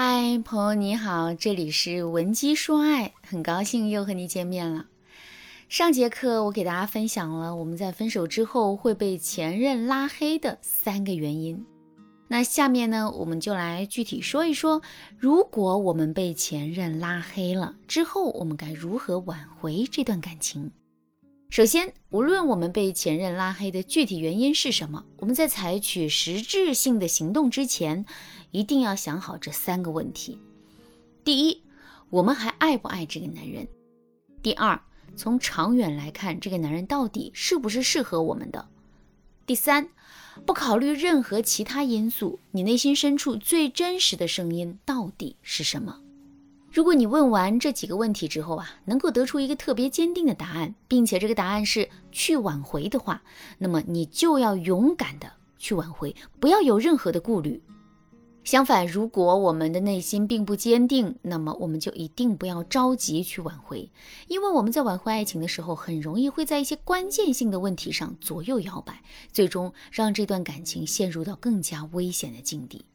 嗨，朋友你好，这里是文姬说爱，很高兴又和你见面了。上节课我给大家分享了我们在分手之后会被前任拉黑的三个原因。那下面呢，我们就来具体说一说，如果我们被前任拉黑了之后，我们该如何挽回这段感情？首先，无论我们被前任拉黑的具体原因是什么，我们在采取实质性的行动之前，一定要想好这三个问题：第一，我们还爱不爱这个男人？第二，从长远来看，这个男人到底是不是适合我们的？第三，不考虑任何其他因素，你内心深处最真实的声音到底是什么？如果你问完这几个问题之后啊，能够得出一个特别坚定的答案，并且这个答案是去挽回的话，那么你就要勇敢的去挽回，不要有任何的顾虑。相反，如果我们的内心并不坚定，那么我们就一定不要着急去挽回，因为我们在挽回爱情的时候，很容易会在一些关键性的问题上左右摇摆，最终让这段感情陷入到更加危险的境地。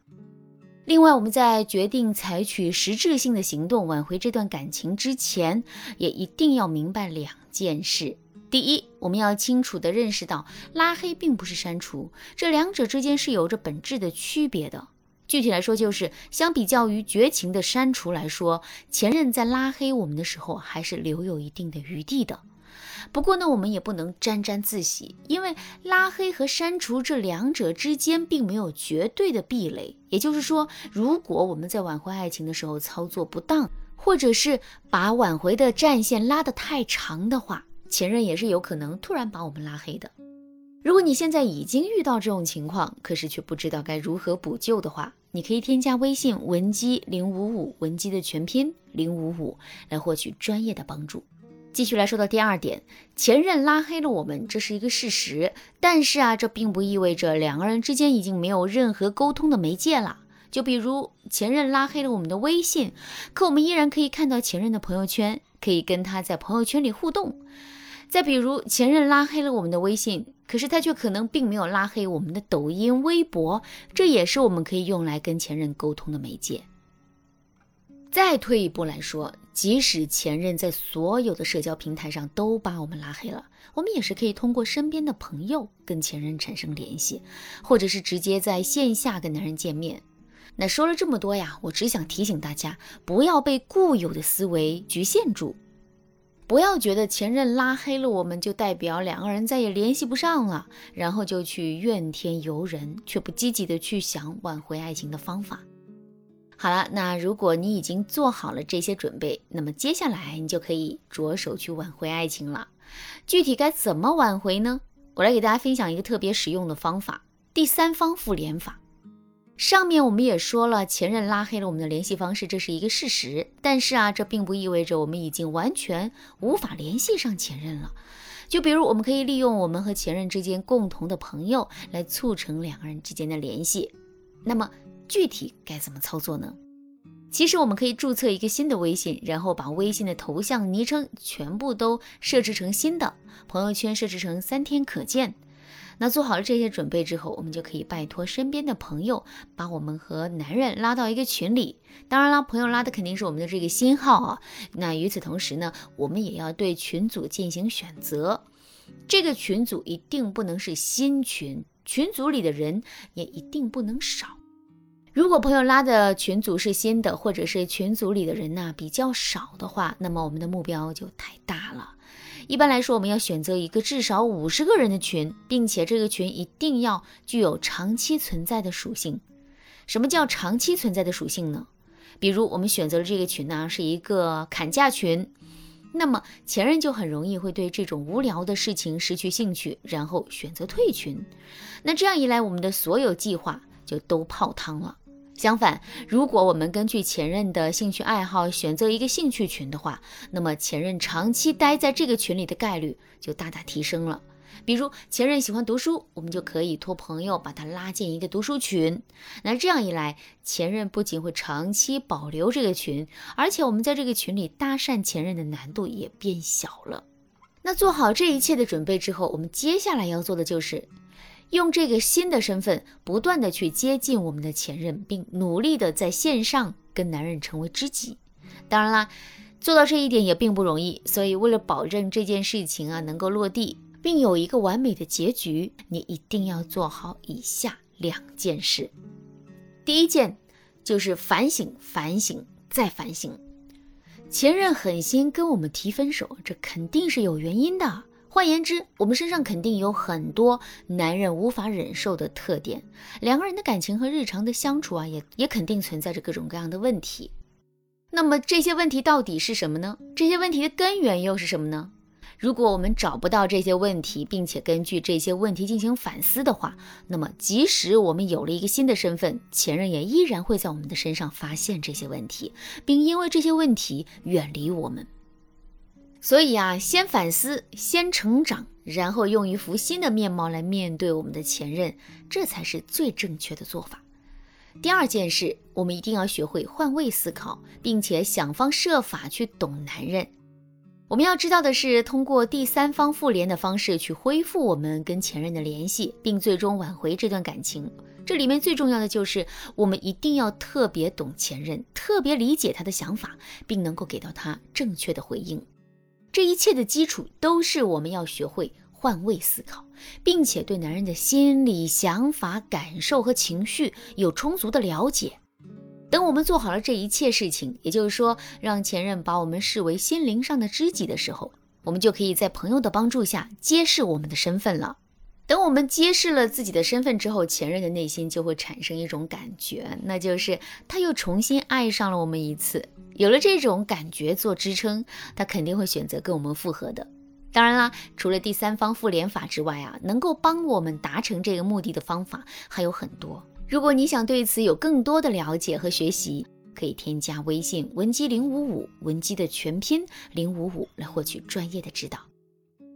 另外，我们在决定采取实质性的行动挽回这段感情之前，也一定要明白两件事。第一，我们要清楚地认识到，拉黑并不是删除，这两者之间是有着本质的区别的。具体来说，就是相比较于绝情的删除来说，前任在拉黑我们的时候，还是留有一定的余地的。不过呢，我们也不能沾沾自喜，因为拉黑和删除这两者之间并没有绝对的壁垒。也就是说，如果我们在挽回爱情的时候操作不当，或者是把挽回的战线拉得太长的话，前任也是有可能突然把我们拉黑的。如果你现在已经遇到这种情况，可是却不知道该如何补救的话，你可以添加微信文姬零五五，文姬的全拼零五五，来获取专业的帮助。继续来说到第二点，前任拉黑了我们，这是一个事实。但是啊，这并不意味着两个人之间已经没有任何沟通的媒介了。就比如前任拉黑了我们的微信，可我们依然可以看到前任的朋友圈，可以跟他在朋友圈里互动。再比如前任拉黑了我们的微信，可是他却可能并没有拉黑我们的抖音、微博，这也是我们可以用来跟前任沟通的媒介。再退一步来说，即使前任在所有的社交平台上都把我们拉黑了，我们也是可以通过身边的朋友跟前任产生联系，或者是直接在线下跟男人见面。那说了这么多呀，我只想提醒大家，不要被固有的思维局限住，不要觉得前任拉黑了我们就代表两个人再也联系不上了，然后就去怨天尤人，却不积极的去想挽回爱情的方法。好了，那如果你已经做好了这些准备，那么接下来你就可以着手去挽回爱情了。具体该怎么挽回呢？我来给大家分享一个特别实用的方法——第三方复联法。上面我们也说了，前任拉黑了我们的联系方式，这是一个事实。但是啊，这并不意味着我们已经完全无法联系上前任了。就比如，我们可以利用我们和前任之间共同的朋友来促成两个人之间的联系。那么，具体该怎么操作呢？其实我们可以注册一个新的微信，然后把微信的头像、昵称全部都设置成新的，朋友圈设置成三天可见。那做好了这些准备之后，我们就可以拜托身边的朋友把我们和男人拉到一个群里。当然啦，朋友拉的肯定是我们的这个新号啊。那与此同时呢，我们也要对群组进行选择，这个群组一定不能是新群，群组里的人也一定不能少。如果朋友拉的群组是新的，或者是群组里的人呢比较少的话，那么我们的目标就太大。一般来说，我们要选择一个至少五十个人的群，并且这个群一定要具有长期存在的属性。什么叫长期存在的属性呢？比如我们选择了这个群呢是一个砍价群，那么前任就很容易会对这种无聊的事情失去兴趣，然后选择退群。那这样一来，我们的所有计划就都泡汤了。相反，如果我们根据前任的兴趣爱好选择一个兴趣群的话，那么前任长期待在这个群里的概率就大大提升了。比如前任喜欢读书，我们就可以托朋友把他拉进一个读书群。那这样一来，前任不仅会长期保留这个群，而且我们在这个群里搭讪前任的难度也变小了。那做好这一切的准备之后，我们接下来要做的就是。用这个新的身份不断的去接近我们的前任，并努力的在线上跟男人成为知己。当然啦，做到这一点也并不容易，所以为了保证这件事情啊能够落地，并有一个完美的结局，你一定要做好以下两件事。第一件就是反省、反省再反省。前任狠心跟我们提分手，这肯定是有原因的。换言之，我们身上肯定有很多男人无法忍受的特点，两个人的感情和日常的相处啊，也也肯定存在着各种各样的问题。那么这些问题到底是什么呢？这些问题的根源又是什么呢？如果我们找不到这些问题，并且根据这些问题进行反思的话，那么即使我们有了一个新的身份，前任也依然会在我们的身上发现这些问题，并因为这些问题远离我们。所以啊，先反思，先成长，然后用一副新的面貌来面对我们的前任，这才是最正确的做法。第二件事，我们一定要学会换位思考，并且想方设法去懂男人。我们要知道的是，通过第三方复联的方式去恢复我们跟前任的联系，并最终挽回这段感情。这里面最重要的就是，我们一定要特别懂前任，特别理解他的想法，并能够给到他正确的回应。这一切的基础都是我们要学会换位思考，并且对男人的心理想法、感受和情绪有充足的了解。等我们做好了这一切事情，也就是说，让前任把我们视为心灵上的知己的时候，我们就可以在朋友的帮助下揭示我们的身份了。等我们揭示了自己的身份之后，前任的内心就会产生一种感觉，那就是他又重新爱上了我们一次。有了这种感觉做支撑，他肯定会选择跟我们复合的。当然啦，除了第三方复联法之外啊，能够帮我们达成这个目的的方法还有很多。如果你想对此有更多的了解和学习，可以添加微信文姬零五五，文姬的全拼零五五来获取专业的指导。